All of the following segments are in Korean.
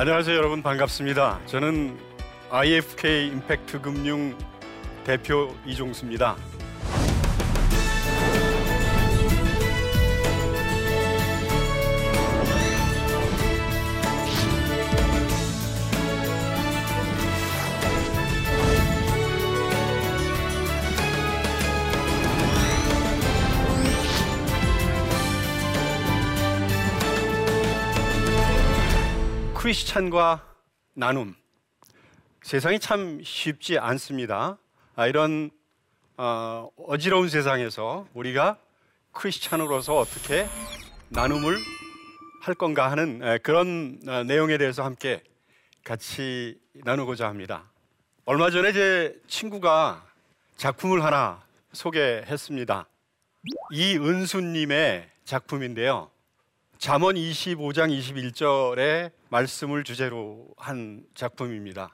안녕하세요 여러분 반갑습니다. 저는 IFK 임팩트 금융 대표 이종수입니다. 크리스찬과 나눔. 세상이 참 쉽지 않습니다. 아, 이런 어, 어지러운 세상에서 우리가 크리스찬으로서 어떻게 나눔을 할 건가 하는 에, 그런 어, 내용에 대해서 함께 같이 나누고자 합니다. 얼마 전에 제 친구가 작품을 하나 소개했습니다. 이은수님의 작품인데요. 잠언 25장 21절의 말씀을 주제로 한 작품입니다.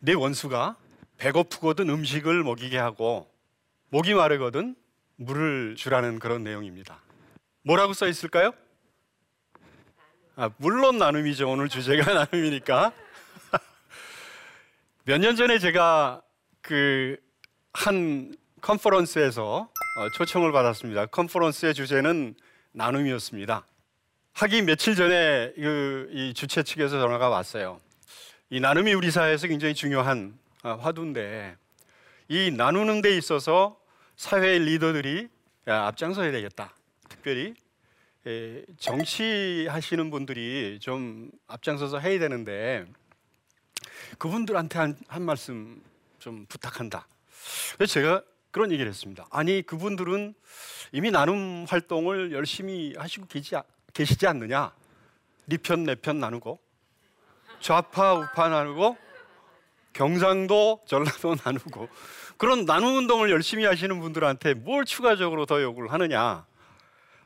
내 원수가 배고프거든 음식을 먹이게 하고 목이 마르거든 물을 주라는 그런 내용입니다. 뭐라고 써 있을까요? 아, 물론 나눔이죠. 오늘 주제가 나눔이니까. 몇 년 전에 제가 그 한 컨퍼런스에서 어, 초청을 받았습니다. 컨퍼런스의 주제는 나눔이었습니다. 하기 며칠 전에 그, 이 주최 측에서 전화가 왔어요. 이 나눔이 우리 사회에서 굉장히 중요한 아, 화두인데 이 나누는 데 있어서 사회 리더들이 앞장서야 되겠다. 특별히 정치하시는 분들이 좀 앞장서서 해야 되는데 그분들한테 한, 한 말씀 좀 부탁한다. 그래서 제가 그런 얘기를 했습니다. 아니 그분들은 이미 나눔 활동을 열심히 하시고 계지, 계시지 않느냐? 네 편 내 편 나누고 좌파 우파 나누고 경상도 전라도 나누고 그런 나눔 운동을 열심히 하시는 분들한테 뭘 추가적으로 더 요구를 하느냐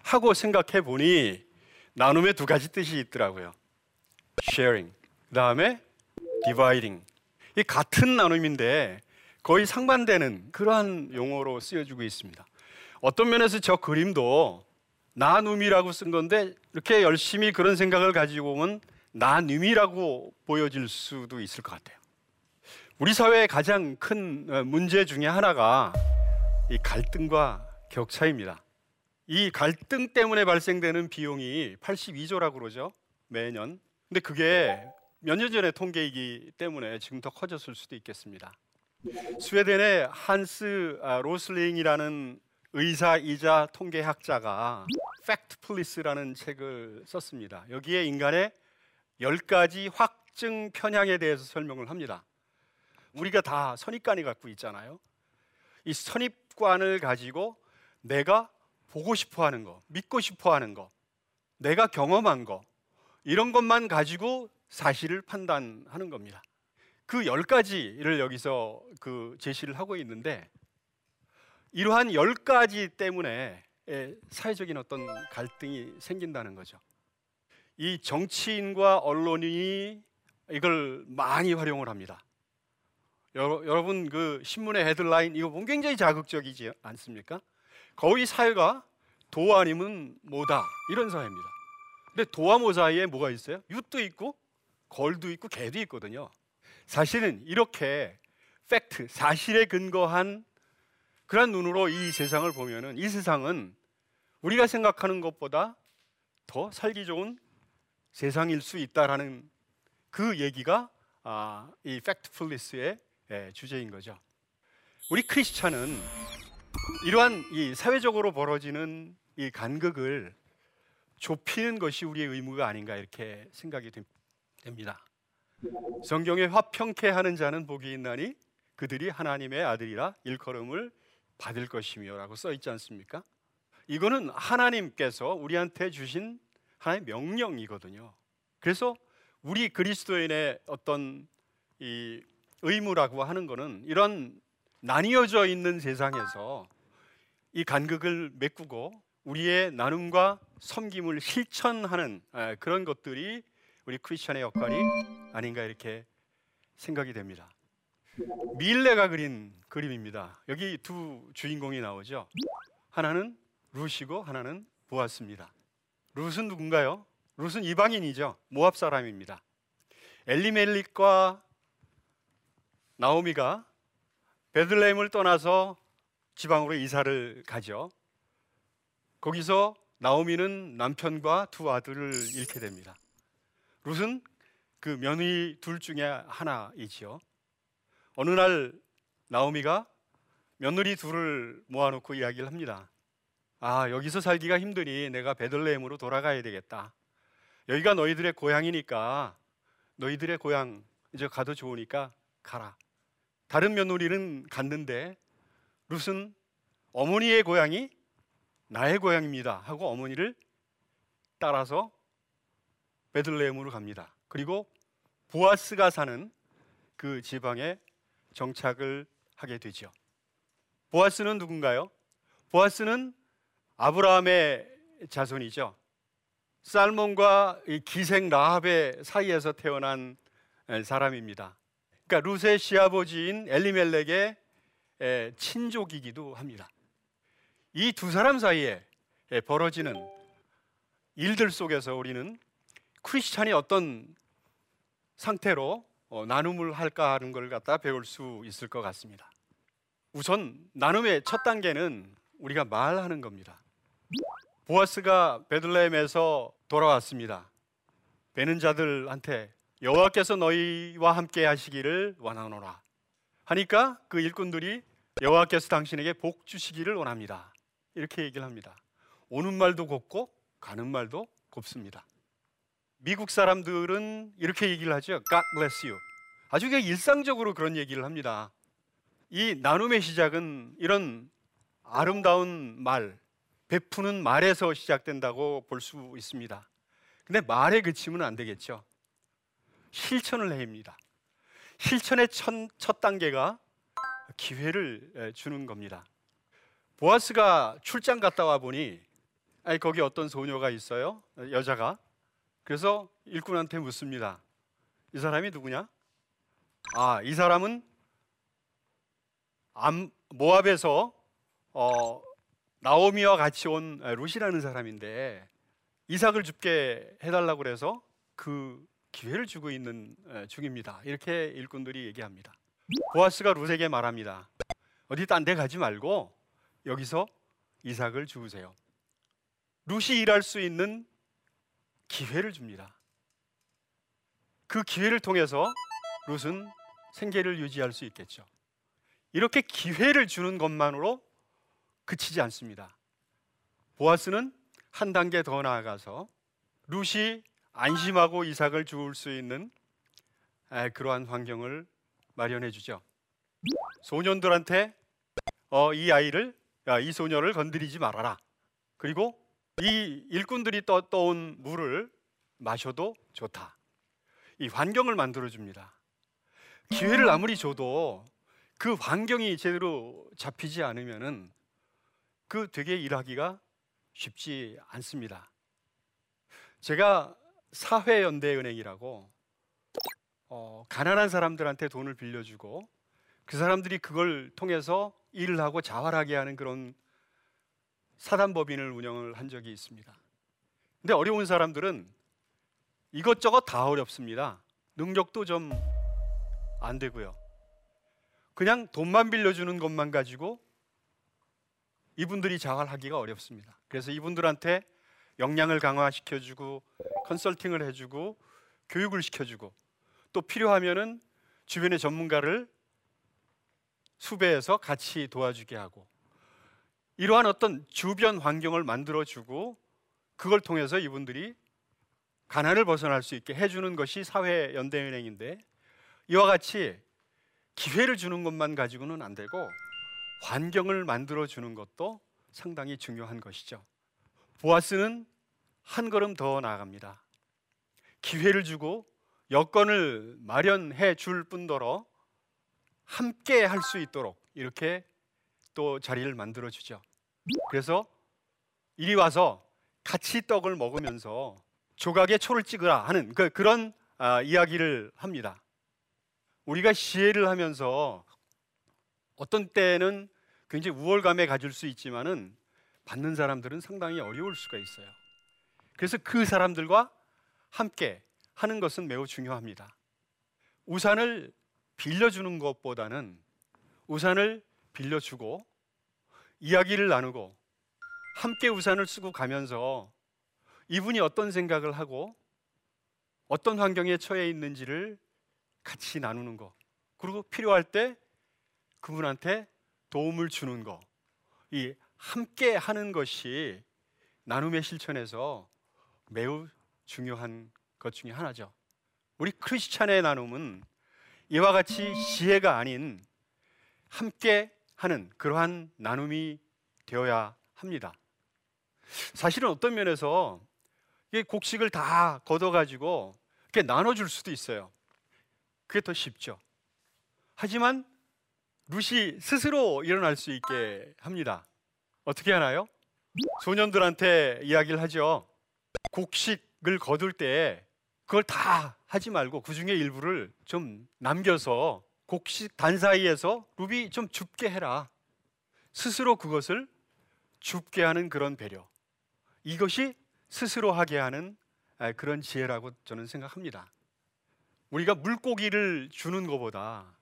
하고 생각해 보니 나눔의 두 가지 뜻이 있더라고요. sharing 그다음에 dividing 이 같은 나눔인데 거의 상반되는 그러한 용어로 쓰여지고 있습니다. 어떤 면에서 저 그림도 나눔이라고 쓴 건데 이렇게 열심히 그런 생각을 가지고 오면 나눔이라고 보여질 수도 있을 것 같아요. 우리 사회의 가장 큰 어, 문제 중에 하나가 이 갈등과 격차입니다. 이 갈등 때문에 발생되는 비용이 82조라고 그러죠. 매년. 근데 그게 몇 년 전의 통계이기 때문에 지금 더 커졌을 수도 있겠습니다. 스웨덴의 한스 아, 로슬링이라는 의사이자 통계학자가 Factfulness라는 책을 썼습니다. 여기에 인간의 열 가지 확증 편향에 대해서 설명을 합니다. 우리가 다 선입관이 갖고 있잖아요. 이 선입관을 가지고 내가 보고 싶어 하는 거, 믿고 싶어 하는 거, 내가 경험한 거, 이런 것만 가지고 사실을 판단하는 겁니다. 그 열 가지를 여기서 그 제시를 하고 있는데 이러한 열 가지 때문에 사회적인 어떤 갈등이 생긴다는 거죠. 이 정치인과 언론이 이걸 많이 활용을 합니다. 여러 분 그 신문의 헤드라인 이거 보면 굉장히 자극적이지 않습니까? 거의 사회가 도 아니면 뭐다 이런 사회입니다. 근데 도와 모 사이에 뭐가 있어요? 윷도 있고 걸도 있고 개도 있거든요. 사실은 이렇게 팩트 사실에 근거한 그런 눈으로 이 세상을 보면은 이 세상은 우리가 생각하는 것보다 더 살기 좋은 세상일 수 있다라는 그 얘기가 아, 이 팩트풀리스의 예, 주제인 거죠. 우리 크리스찬은 이러한 이 사회적으로 벌어지는 이 간극을 좁히는 것이 우리의 의무가 아닌가 이렇게 생각이 됩니다. 성경에 화평케 하는 자는 복이 있나니 그들이 하나님의 아들이라 일컬음을 받을 것이며라고 써 있지 않습니까? 이거는 하나님께서 우리한테 주신 하나의 명령이거든요. 그래서 우리 그리스도인의 어떤 이 의무라고 하는 것은 이런 나뉘어져 있는 세상에서 이 간극을 메꾸고 우리의 나눔과 섬김을 실천하는 그런 것들이 우리 크리스천의 역할이 아닌가 이렇게 생각이 됩니다. 밀레가 그린 그림입니다. 여기 두 주인공이 나오죠. 하나는 룻이고 하나는 보았습니다. 룻은 누군가요? 룻은 이방인이죠. 모압 사람입니다. 엘리멜릭과 나오미가 베들레헴을 떠나서 지방으로 이사를 가죠. 거기서 나오미는 남편과 두 아들을 잃게 됩니다. 룻은 그 며느리 둘 중에 하나이지요. 어느 날 나오미가 며느리 둘을 모아놓고 이야기를 합니다. 아 여기서 살기가 힘드니 내가 베들레헴으로 돌아가야 되겠다. 여기가 너희들의 고향이니까 너희들의 고향 이제 가도 좋으니까 가라. 다른 며느리는 갔는데 룻은 어머니의 고향이 나의 고향입니다 하고 어머니를 따라서 베들레헴으로 갑니다. 그리고 보아스가 사는 그 지방에 정착을 하게 되죠. 보아스는 누군가요? 보아스는 아브라함의 자손이죠. 살몬과 기생 라합의 사이에서 태어난 사람입니다. 그러니까 루세 시아버지인 엘리멜렉의 친족이기도 합니다. 이 두 사람 사이에 벌어지는 일들 속에서 우리는 크리스찬이 어떤 상태로 어, 나눔을 할까 하는 걸 갖다 배울 수 있을 것 같습니다. 우선 나눔의 첫 단계는 우리가 말하는 겁니다. 보아스가 베들레헴에서 돌아왔습니다. 베는 자들한테 여호와께서 너희와 함께 하시기를 원하노라 하니까 그 일꾼들이 여호와께서 당신에게 복 주시기를 원합니다. 이렇게 얘기를 합니다. 오는 말도 곱고 가는 말도 곱습니다. 미국 사람들은 이렇게 얘기를 하죠. God bless you. 아주 일상적으로 그런 얘기를 합니다. 이 나눔의 시작은 이런 아름다운 말, 베푸는 말에서 시작된다고 볼 수 있습니다. 근데 말에 그치면 안 되겠죠. 실천을 해야 합니다. 실천의 첫, 첫 단계가 기회를 주는 겁니다. 보아스가 출장 갔다 와 보니 아니 거기 어떤 소녀가 있어요. 여자가. 그래서 일꾼한테 묻습니다. 이 사람이 누구냐? 아, 이 사람은 암, 모압에서 어, 나오미와 같이 온 루시라는 사람인데 이삭을 죽게 해달라고 그래서 그 기회를 주고 있는 중입니다. 이렇게 일꾼들이 얘기합니다. 보아스가 룻에게 말합니다. 어디 딴 데 가지 말고 여기서 이삭을 주우세요. 룻이 일할 수 있는 기회를 줍니다. 그 기회를 통해서 룻은 생계를 유지할 수 있겠죠. 이렇게 기회를 주는 것만으로 그치지 않습니다. 보아스는 한 단계 더 나아가서 룻이 안심하고 이삭을 주울 수 있는 그러한 환경을 마련해 주죠. 소년들한테 어, 이 아이를 야, 이 소녀를 건드리지 말아라. 그리고 이 일꾼들이 떠, 떠온 물을 마셔도 좋다. 이 환경을 만들어 줍니다. 기회를 아무리 줘도 그 환경이 제대로 잡히지 않으면은 그 되게 일하기가 쉽지 않습니다. 제가 사회연대은행이라고 어, 가난한 사람들한테 돈을 빌려주고 그 사람들이 그걸 통해서 일을 하고 자활하게 하는 그런 사단법인을 운영을 한 적이 있습니다. 근데 어려운 사람들은 이것저것 다 어렵습니다. 능력도 좀 안 되고요. 그냥 돈만 빌려주는 것만 가지고 이분들이 자활하기가 어렵습니다. 그래서 이분들한테 역량을 강화시켜주고 컨설팅을 해주고 교육을 시켜주고 또 필요하면은 주변의 전문가를 수배해서 같이 도와주게 하고 이러한 어떤 주변 환경을 만들어주고 그걸 통해서 이분들이 가난을 벗어날 수 있게 해주는 것이 사회연대은행인데 이와 같이 기회를 주는 것만 가지고는 안 되고 환경을 만들어 주는 것도 상당히 중요한 것이죠. 보아스는 한 걸음 더 나아갑니다. 기회를 주고 여건을 마련해 줄 뿐더러 함께 할 수 있도록 이렇게 또 자리를 만들어 주죠. 그래서 이리 와서 같이 떡을 먹으면서 조각에 초를 찍으라 하는 그, 그런 아, 이야기를 합니다. 우리가 시혜를 하면서 어떤 때는 굉장히 우월감에 가질 수 있지만은 받는 사람들은 상당히 어려울 수가 있어요. 그래서 그 사람들과 함께 하는 것은 매우 중요합니다. 우산을 빌려주는 것보다는 우산을 빌려주고 이야기를 나누고 함께 우산을 쓰고 가면서 이분이 어떤 생각을 하고 어떤 환경에 처해 있는지를 같이 나누는 거. 그리고 필요할 때 그분한테 도움을 주는 거. 이 함께 하는 것이 나눔의 실천에서 매우 중요한 것 중에 하나죠. 우리 크리스찬의 나눔은 이와 같이 지혜가 아닌 함께 하는 그러한 나눔이 되어야 합니다. 사실은 어떤 면에서 이 곡식을 다 걷어가지고 이렇게 나눠줄 수도 있어요. 그게 더 쉽죠. 하지만 룻이 스스로 일어날 수 있게 합니다. 어떻게 하나요? 소년들한테 이야기를 하죠. 곡식을 거둘 때 그걸 다 하지 말고 그 중에 일부를 좀 남겨서 곡식 단 사이에서 룹이 좀 줍게 해라. 스스로 그것을 줍게 하는 그런 배려. 이것이 스스로 하게 하는 그런 지혜라고 저는 생각합니다. 우리가 물고기를 주는 것보다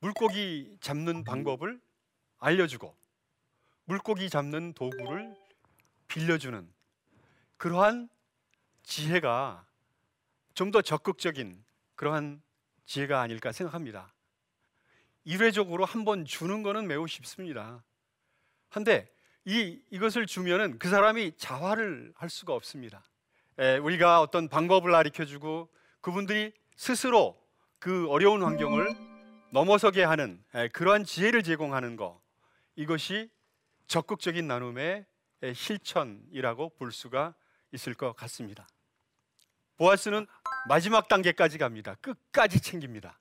물고기 잡는 방법을 알려주고 물고기 잡는 도구를 빌려주는 그러한 지혜가 좀 더 적극적인 그러한 지혜가 아닐까 생각합니다. 일회적으로 한 번 주는 거는 매우 쉽습니다. 한데 이 이것을 주면은 그 사람이 자화를 할 수가 없습니다. 에, 우리가 어떤 방법을 가르쳐 주고 그분들이 스스로 그 어려운 환경을 넘어서게 하는 에, 그러한 지혜를 제공하는 거 이것이 적극적인 나눔의 실천이라고 볼 수가 있을 것 같습니다. 보아스는 마지막 단계까지 갑니다. 끝까지 챙깁니다.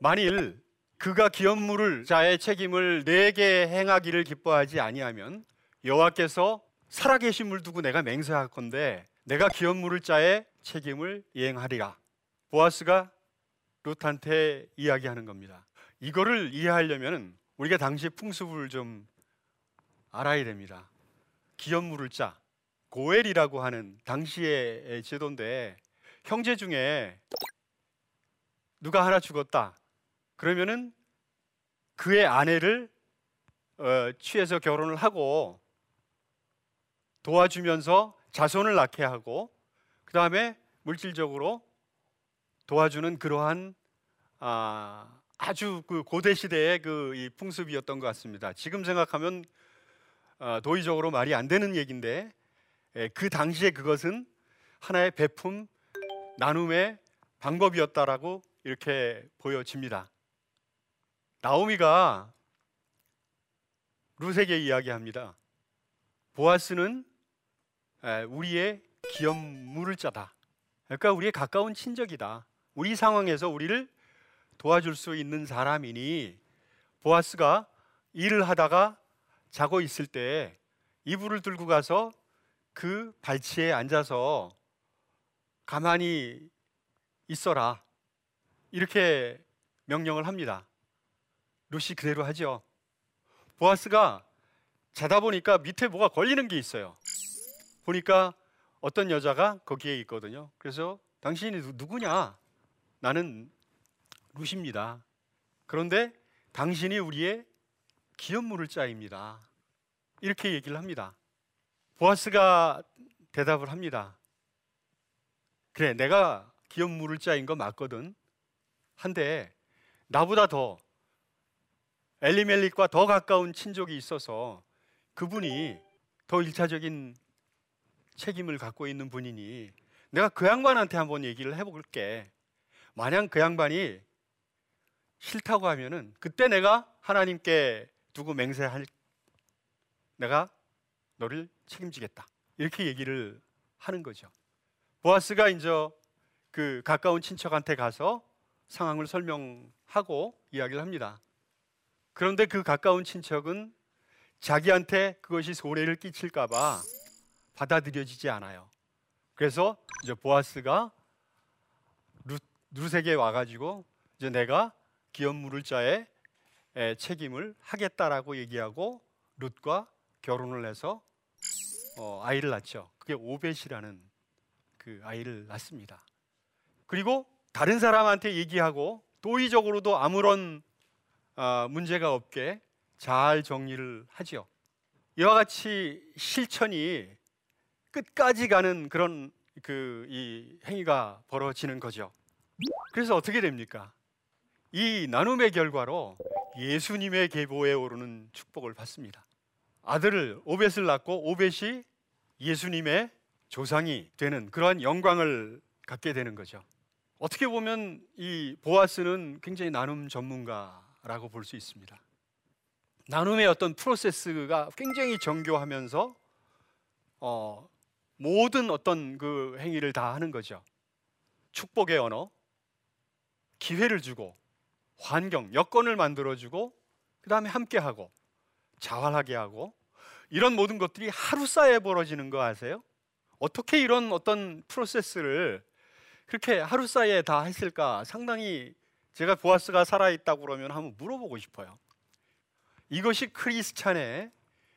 만일 그가 기업물을 자의 책임을 내게 행하기를 기뻐하지 아니하면 여호와께서 살아계심을 두고 내가 맹세할 건데 내가 기업물을 자의 책임을 이행하리라. 보아스가 룻한테 이야기하는 겁니다. 이거를 이해하려면 우리가 당시 풍습을 좀 알아야 됩니다. 기업물을 짜 고엘이라고 하는 당시의 제도인데 형제 중에 누가 하나 죽었다. 그러면은 그의 아내를 어, 취해서 결혼을 하고 도와주면서 자손을 낳게 하고 그 다음에 물질적으로 도와주는 그러한 아, 아주 그 고대 시대의 그 풍습이었던 것 같습니다. 지금 생각하면 어, 도의적으로 말이 안 되는 얘기인데 예, 그 당시에 그것은 하나의 베품 나눔의 방법이었다라고 이렇게 보여집니다. 나오미가 루세게 이야기합니다. 보아스는 우리의 기업물을 짜다. 그러니까 우리의 가까운 친적이다. 우리 상황에서 우리를 도와줄 수 있는 사람이니 보아스가 일을 하다가 자고 있을 때 이불을 들고 가서 그 발치에 앉아서 가만히 있어라. 이렇게 명령을 합니다. 루시 그대로 하죠. 보아스가 자다 보니까 밑에 뭐가 걸리는 게 있어요. 보니까 어떤 여자가 거기에 있거든요. 그래서 당신이 누구냐? 나는 루시입니다. 그런데 당신이 우리의 기업물을 짜입니다. 이렇게 얘기를 합니다. 보아스가 대답을 합니다. 그래, 내가 기업물을 짜인 거 맞거든. 한데 나보다 더 엘리멜릭과 더 가까운 친족이 있어서 그분이 더 일차적인 책임을 갖고 있는 분이니 내가 그 양반한테 한번 얘기를 해볼게. 만약 그 양반이 싫다고 하면은 그때 내가 하나님께 두고 맹세할 내가 너를 책임지겠다. 이렇게 얘기를 하는 거죠. 보아스가 이제 그 가까운 친척한테 가서 상황을 설명하고 이야기를 합니다. 그런데 그 가까운 친척은 자기한테 그것이 손해를 끼칠까봐 받아들여지지 않아요. 그래서 이제 보아스가 루, 룻에게 와가지고 이제 내가 기업 물을 자의 책임을 하겠다라고 얘기하고 룻과 결혼을 해서 어, 아이를 낳죠. 그게 오벳이라는 그 아이를 낳습니다. 그리고 다른 사람한테 얘기하고 도의적으로도 아무런 어, 문제가 없게 잘 정리를 하죠. 이와 같이 실천이 끝까지 가는 그런 그 이 행위가 벌어지는 거죠. 그래서 어떻게 됩니까? 이 나눔의 결과로 예수님의 계보에 오르는 축복을 받습니다. 아들을 오벳을 낳고 오벳이 예수님의 조상이 되는 그러한 영광을 갖게 되는 거죠. 어떻게 보면 이 보아스는 굉장히 나눔 전문가 라고 볼 수 있습니다. 나눔의 어떤 프로세스가 굉장히 정교하면서 어, 모든 어떤 그 행위를 다 하는 거죠. 축복의 언어, 기회를 주고 환경, 여건을 만들어 주고 그 다음에 함께 하고 자활하게 하고 이런 모든 것들이 하루 사이에 벌어지는 거 아세요? 어떻게 이런 어떤 프로세스를 그렇게 하루 사이에 다 했을까? 상당히 제가 보아스가 살아 있다고 그러면 한번 물어보고 싶어요. 이것이 크리스찬의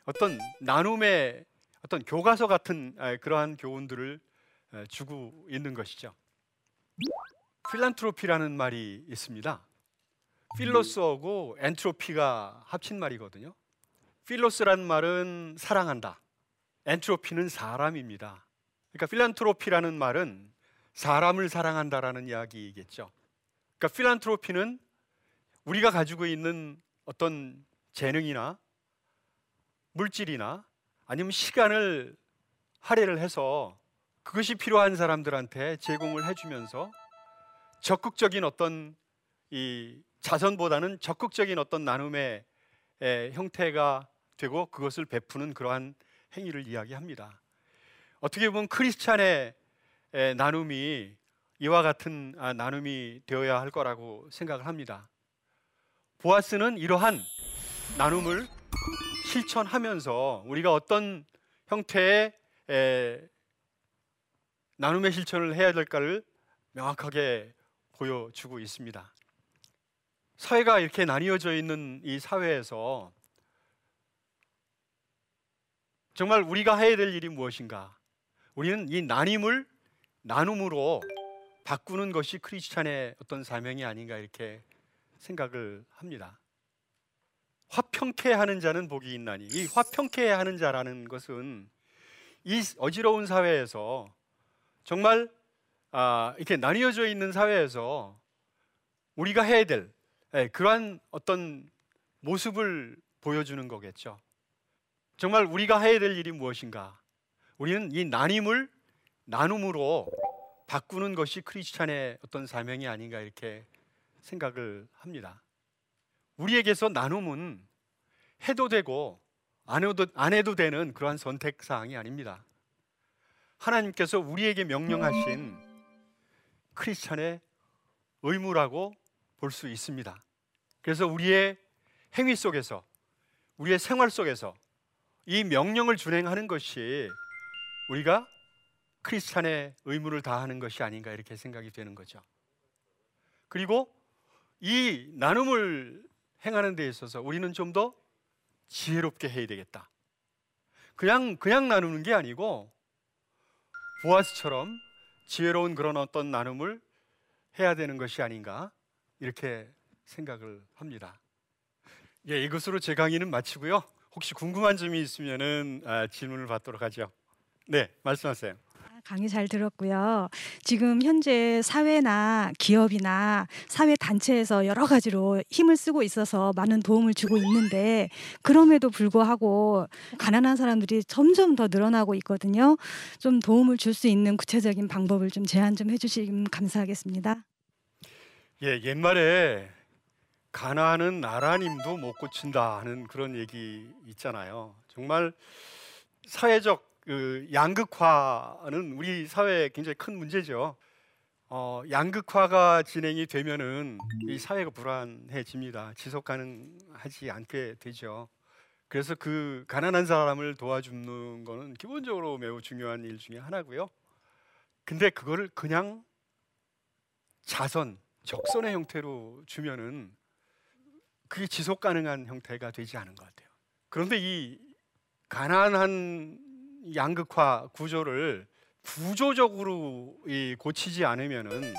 어떤 나눔의 어떤 교과서 같은 그러한 교훈들을 주고 있는 것이죠. 필란트로피라는 말이 있습니다. 필로스하고 엔트로피가 합친 말이거든요. 필로스란 말은 사랑한다. 엔트로피는 사람입니다. 그러니까 필란트로피라는 말은 사람을 사랑한다라는 이야기겠죠. 그러니까 필란트로피는 우리가 가지고 있는 어떤 재능이나 물질이나 아니면 시간을 할애를 해서 그것이 필요한 사람들한테 제공을 해주면서 적극적인 어떤 이 자선보다는 적극적인 어떤 나눔의 형태가 되고 그것을 베푸는 그러한 행위를 이야기합니다. 어떻게 보면 크리스찬의 나눔이 이와 같은 아, 나눔이 되어야 할 거라고 생각을 합니다. 보아스는 이러한 나눔을 실천하면서 우리가 어떤 형태의 나눔의 실천을 해야 될까를 명확하게 보여주고 있습니다. 사회가 이렇게 나뉘어져 있는 이 사회에서 정말 우리가 해야 될 일이 무엇인가? 우리는 이 나눔을 나눔으로 바꾸는 것이 크리스찬의 어떤 사명이 아닌가 이렇게 생각을 합니다. 화평케 하는 자는 복이 있나니 이 화평케 하는 자라는 것은 이 어지러운 사회에서 정말 아, 이렇게 나뉘어져 있는 사회에서 우리가 해야 될 예, 그러한 어떤 모습을 보여주는 거겠죠. 정말 우리가 해야 될 일이 무엇인가? 우리는 이 나눔을 나눔으로 바꾸는 것이 크리스찬의 어떤 사명이 아닌가 이렇게 생각을 합니다. 우리에게서 나눔은 해도 되고 안 해도, 안 해도 되는 그러한 선택 사항이 아닙니다. 하나님께서 우리에게 명령하신 크리스찬의 의무라고 볼 수 있습니다. 그래서 우리의 행위 속에서 우리의 생활 속에서 이 명령을 준행하는 것이 우리가 크리스찬의 의무를 다하는 것이 아닌가 이렇게 생각이 되는 거죠. 그리고 이 나눔을 행하는 데 있어서 우리는 좀 더 지혜롭게 해야 되겠다. 그냥 그냥 나누는 게 아니고 보아스처럼 지혜로운 그런 어떤 나눔을 해야 되는 것이 아닌가 이렇게 생각을 합니다. 예, 이것으로 제 강의는 마치고요. 혹시 궁금한 점이 있으면은 아, 질문을 받도록 하죠. 네, 말씀하세요. 강의 잘 들었고요. 지금 현재 사회나 기업이나 사회 단체에서 여러 가지로 힘을 쓰고 있어서 많은 도움을 주고 있는데 그럼에도 불구하고 가난한 사람들이 점점 더 늘어나고 있거든요. 좀 도움을 줄 수 있는 구체적인 방법을 좀 제안 좀 해주시면 감사하겠습니다. 예, 옛말에 가난은 나라님도 못 고친다 하는 그런 얘기 있잖아요. 정말 사회적 그 양극화는 우리 사회에 굉장히 큰 문제죠. 어, 양극화가 진행이 되면은 이 사회가 불안해집니다. 지속 가능하지 않게 되죠. 그래서 그 가난한 사람을 도와주는 거는 기본적으로 매우 중요한 일 중에 하나고요. 근데 그거를 그냥 자선, 적선의 형태로 주면은 그게 지속 가능한 형태가 되지 않은 것 같아요. 그런데 이 가난한 양극화 구조를 구조적으로 이 고치지 않으면은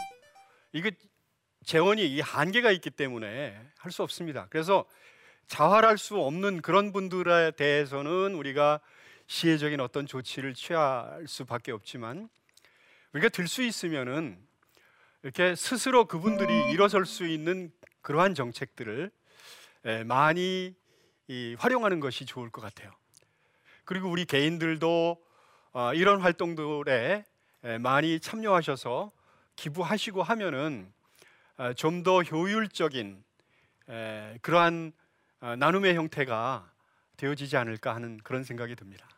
이거 재원이 이 한계가 있기 때문에 할 수 없습니다. 그래서 자활할 수 없는 그런 분들에 대해서는 우리가 시혜적인 어떤 조치를 취할 수밖에 없지만 우리가 들 수 있으면은 이렇게 스스로 그분들이 일어설 수 있는 그러한 정책들을 에, 많이 이, 활용하는 것이 좋을 것 같아요. 그리고 우리 개인들도 어, 이런 활동들에 에, 많이 참여하셔서 기부하시고 하면은 어, 좀더 효율적인 에, 그러한 어, 나눔의 형태가 되어지지 않을까 하는 그런 생각이 듭니다.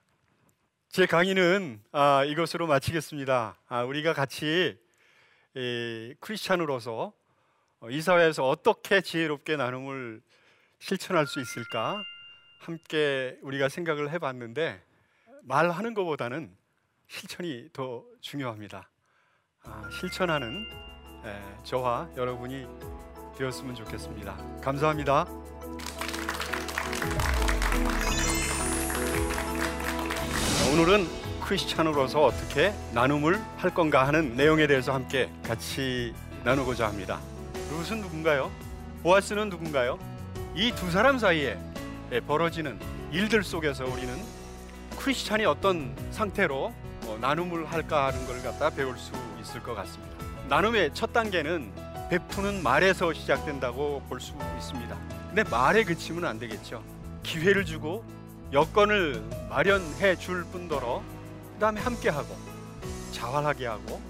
제 강의는 아, 이것으로 마치겠습니다. 아, 우리가 같이 이, 크리스찬으로서 어, 이 사회에서 어떻게 지혜롭게 나눔을 실천할 수 있을까 함께 우리가 생각을 해봤는데 말하는 것보다는 실천이 더 중요합니다. 아, 실천하는 에, 저와 여러분이 되었으면 좋겠습니다. 감사합니다. 오늘은 크리스찬으로서 어떻게 나눔을 할 건가 하는 내용에 대해서 함께 같이 나누고자 합니다. 룻은 누군가요? 보아스는 누군가요? 이 두 사람 사이에 벌어지는 일들 속에서 우리는 크리스찬이 어떤 상태로 어, 나눔을 할까 하는 걸 갖다 배울 수 있을 것 같습니다. 나눔의 첫 단계는 베푸는 말에서 시작된다고 볼 수 있습니다. 근데 말에 그치면 안 되겠죠. 기회를 주고 여건을 마련해 줄 뿐더러 그다음에 함께하고 자활하게 하고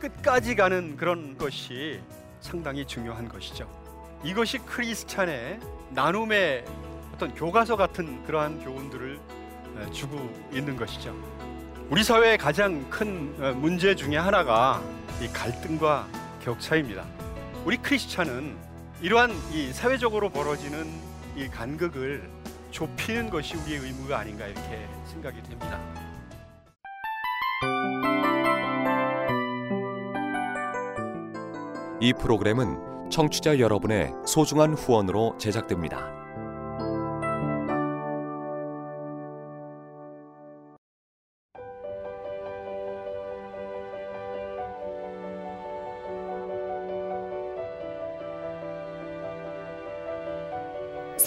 끝까지 가는 그런 것이 상당히 중요한 것이죠. 이것이 크리스찬의 나눔의 어떤 교과서 같은 그러한 교훈들을 어, 주고 있는 것이죠. 우리 사회의 가장 큰 어, 문제 중에 하나가 이 갈등과 격차입니다. 우리 크리스찬은 이러한 이 사회적으로 벌어지는 이 간극을 좁히는 것이 우리의 의무가 아닌가 이렇게 생각이 됩니다. 이 프로그램은 청취자 여러분의 소중한 후원으로 제작됩니다.